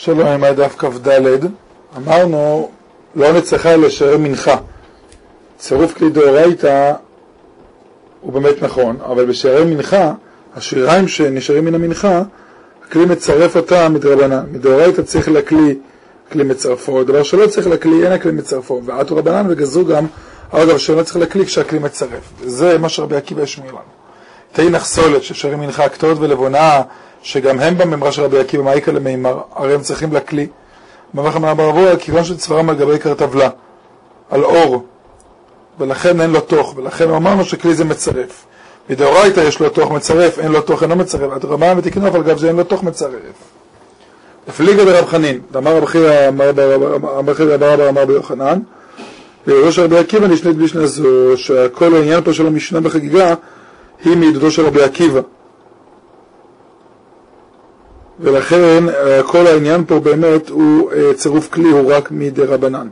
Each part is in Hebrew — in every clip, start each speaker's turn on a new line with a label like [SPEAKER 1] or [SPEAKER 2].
[SPEAKER 1] שלום, עם הדף כ"ד, אמרנו לא נצטרך לשער מנחה. צירוף כלי דאורייתא הוא באמת נכון, אבל בשערי מנחה, השיריים שנשארים מן המנחה, הכלי מצרף אותם מדרבנן. מדאורייתא צריך לכלי, כלי מצרפו, דבר שלא צריך לכלי, אין הכלי מצרפו. ועטו רבנן וגזרו גם, אגב, שלא צריך לכלי כשהכלי מצרף. זה מה שרבי עקיבא השמיע לנו. תהי נחסולת ששרים מנחה קטורת ולבונה, שגם הם בממרה של רבי עקיבא, מעיקה למימר, הרי הם צריכים לכלי. אומר לך ברבוע, כיוון שצווארם על גבי כרטבלה, על אור, ולכן אין לו תוך, ולכן אמרנו שכלי זה מצרף. מדאורייתא יש לו תוך מצרף, אין לו תוך אינו מצרף, עד רמב"ם ותקנוף על גב זה אין לו תוך מצרף. הפליגה דרב חנין, אמר רב חייא אמר ביוחנן, וראש רבי עקיבא נשנית בשנה זו, שכל העניין פה של המשנה בחגיגה היא מעידודו של רבי עקיבא. ולכן כל העניין פה באמת הוא צירוף כלי, הוא רק מדי רבנן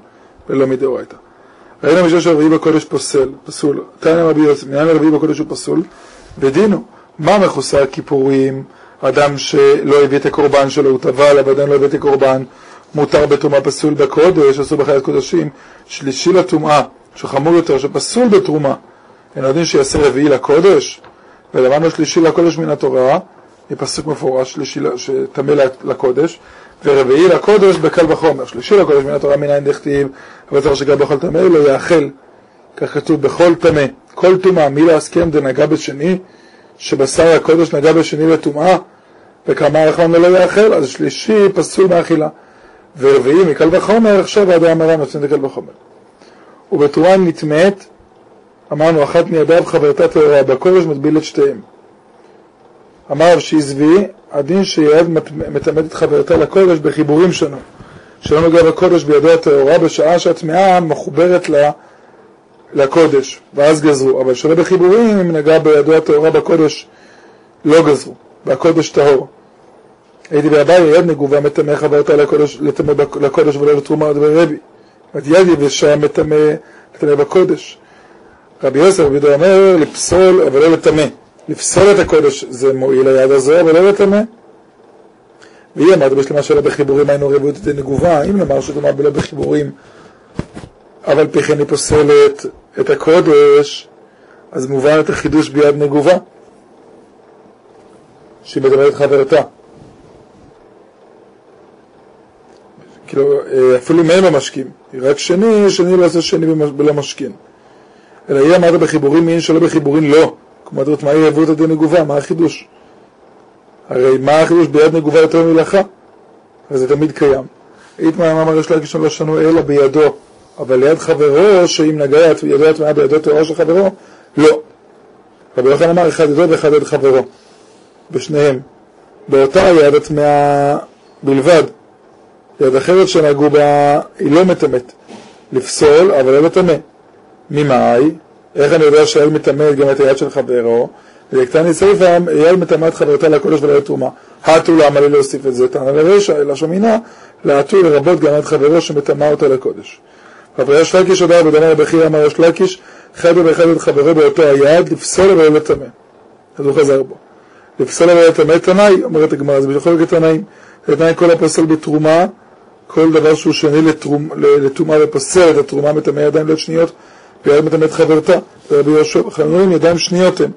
[SPEAKER 1] ולא מדאורייתא. ראינו משום שהרביעי בקודש פוסל, פסול, תנא רבי יוסף, מניין הרביעי בקודש הוא פסול, ודינו, מה מכוסה כיפורים, אדם שלא הביא את הקורבן שלו, הוא טבל, אבל אדם לא הביא את הקורבן, מותר בטומאה פסול בקודש, אסור בחיית קודשים, שלישי לטומאה, שחמור יותר, שפסול בתרומה, אין יודעים שיעשה רביעי לקודש, ולמדנו שלישי לקודש מן התורה, פסוק מפורש, שטמא לקודש, ורביעי לקודש בקל וחומר, שלישי לקודש מן התורה מנין דכתיב, אבל צריך שגם בכל טמא לא יאכל, כך כתוב, בכל טמא, כל טומאה, מי לא הסכם דנגע בשני, שבשר הקודש נגע בשני לטומאה, וכמה רחמן לא יאכל, אז שלישי פסול מאכילה, ורביעי מקל וחומר, עכשיו עד המרן נותן לקל וחומר. ובתרומה נטמאת, אמרנו, אחת מידיו חברתה טהורה, בקודש מטביל את שתיהם. אמר רב שיזבי, הדין שיעד מטמאת את חברתה לקודש בחיבורים שונו. שלא נוגע בקודש בידו הטהורה בשעה שהטמאה מחוברת לה, לקודש, ואז גזרו. אבל שלא בחיבורים, אם נגע בידו הטהורה בקודש, לא גזרו, והקודש טהור. הייתי באביי, יד נגובה מטמא חברתה לקודש, לקודש ולא לתרומה עוד ברבי. זאת יד יבשה מטמא בקודש. רבי יוסף רבי יהודה אומר לפסול אבל לא לטמא. לפסול את הקודש זה מועיל היד הזו, אבל לא לטמא. והיא אמרת בשלמה שלא בחיבורים היינו רבות את הנגובה, אם נאמר שדומה בלא בחיבורים, אבל פי כן היא פוסלת את הקודש, אז מובן את החידוש ביד נגובה, שהיא מדברת חברתה. כאילו, אפילו מהם המשקים, רק שני, שני לא עושה שני בלא משכין. אלא היא אמרת בחיבורים מין שלא בחיבורים לא. כמו דעות, מה היא עברות הדין נגובה? מה החידוש? הרי מה החידוש ביד נגובה יותר מלאכה? הרי זה תמיד קיים. איתמר אמר יש להגיש לא שנו אלא בידו, אבל ליד חברו, שאם נגע ידו הטמעה בידו טהורה של חברו, לא. רבי יוחנן אמר אחד ידו ואחד יד חברו, בשניהם. באותה יד הטמעה בלבד. יד אחרת שנגעו בה היא לא מטמאת. לפסול, אבל לא לטמא. ממאי? איך אני יודע שאייל מטמא גם את היד של חברו? וקטני סייפה, אייל מטמא את חברתה לקודש ולא לתרומה. האטו למה לי להוסיף את זה? תנא לרשע, אלא שמינה, להטו לרבות גם את חברו שמטמא אותה לקודש. אבל יש לקיש הודעה בדומה לבכיר אמר יש לקיש, חבר ואחד את חברו באותו היד, לפסול ולא לטמא. אז הוא חזר בו. לפסול ולא לטמא תנאי, אומרת הגמרא, זה בכל זאת תנאים. תנאי כל הפוסל בתרומה, כל דבר שהוא שני לטומאה ופוסל את התרומה מטמא ידיים להיות שניות, ויד מטמאת חברתה, ורבי יהושע, חנונים ידיים שניות הם,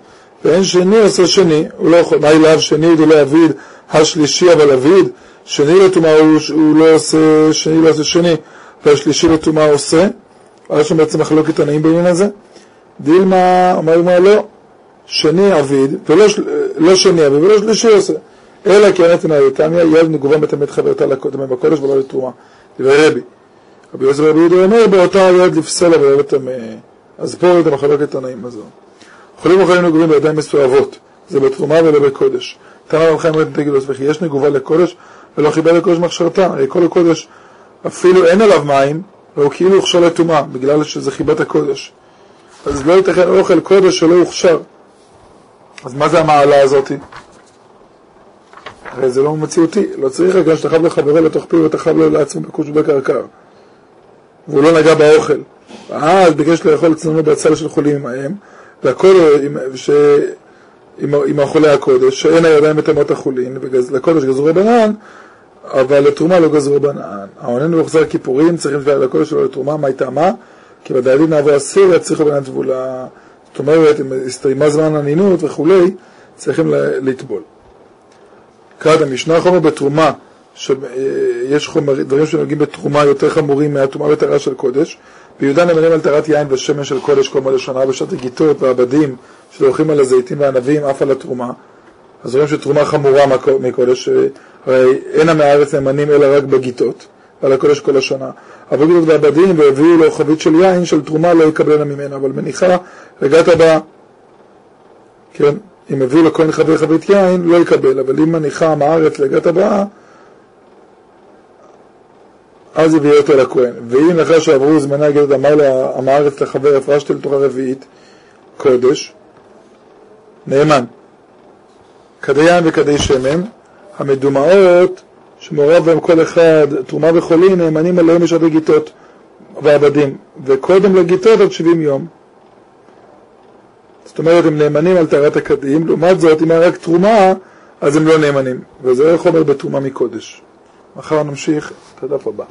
[SPEAKER 1] ואין שני עושה שני, הוא לא יכול, מה אליו? שני דלא אביד, השלישי אבל אביד, שני לטומאה הוא, הוא לא עושה, שני לא עושה שני, והשלישי לטומאה עושה, היה שם בעצם מחלוקת תנאים בעניין הזה, דילמה, אומר מה לא, שני אביד, ולא לא שני אביד, ולא שלישי עושה, אלא כי ענת תנאי, תמיה יד נגובה מטמאת חברתה בקודש ולא לטומאה, דברי רבי. רבי יוסף רבי יהודה אומר באותה יד לפסול אבל לטמא. אז פה את המחלוקת תנאים הזו. חולים אוכלים נגובים בידיים מסואבות, זה בתרומה ולא בקודש. תנא רב חיים רבי תגיד וכי יש נגובה לקודש ולא חיבה לקודש מכשרתה, הרי כל הקודש אפילו אין עליו מים, והוא כאילו הוכשר לטומאה, בגלל שזה חיבת הקודש. אז לא ייתכן אוכל קודש שלא יוכשר. אז מה זה המעלה הזאתי? הרי זה לא מציאותי, לא צריך רק שתחב לחברו לתוך פיו ותחב לו לעצמו בכוש ובקרקר. והוא לא נגע באוכל. אז ביקש לאכול אצלנו בהצלה של חולים עמהם, והכל עם, ש... עם, עם החולי הקודש, שאין הידיים מטמאות החולין, ולקודש גזרו רבנן, אבל לתרומה לא גזרו בנען. העונן במחזר כיפורים צריכים לתבוע לקודש שלו לתרומה, מה הייתה מה? כי בדיילים נעבור אסיר יצריכו בנען טבולה. זאת אומרת, אם הסתיימה זמן הנינות וכולי, צריכים לטבול. קראת המשנה חומר בתרומה, שיש חומר, דברים שנוגעים בתרומה יותר חמורים מהתרומה בטהרה של קודש. ביהודה נאמרים על טהרת יין ושמן של קודש כל מלא שנה, בשעת הגיטות והעבדים שדורכים על הזיתים והענבים אף על התרומה. אז רואים שתרומה חמורה מקודש, הרי אין עמי הארץ נאמנים אלא רק בגיטות, ועל הקודש כל השנה. אבל גיטות ועבדים והביאו לו חבית של יין של תרומה לא יקבלנה ממנה, אבל מניחה רגעת הבאה, כן, אם הביאו לכהן חבר חבית יין לא יקבל, אבל אם מניחה עם הארץ לגת הבאה, אז יביא אותו לכהן. ואם לאחר שעברו זמני גדת אמר עם הארץ לחבר הפרשתי לתוך הרביעית, קודש, נאמן. כדי יין וכדי שמן, המדומעות שמעורב בהם כל אחד, תרומה וחולין, נאמנים עליהם בשעת הגיטות ועבדים, וקודם לגיטות עד 70 יום. זאת אומרת, הם נאמנים על טהרת הקדים, לעומת זאת, אם היה רק תרומה, אז הם לא נאמנים, וזה חומר בתרומה מקודש. מחר נמשיך את הדף הבא.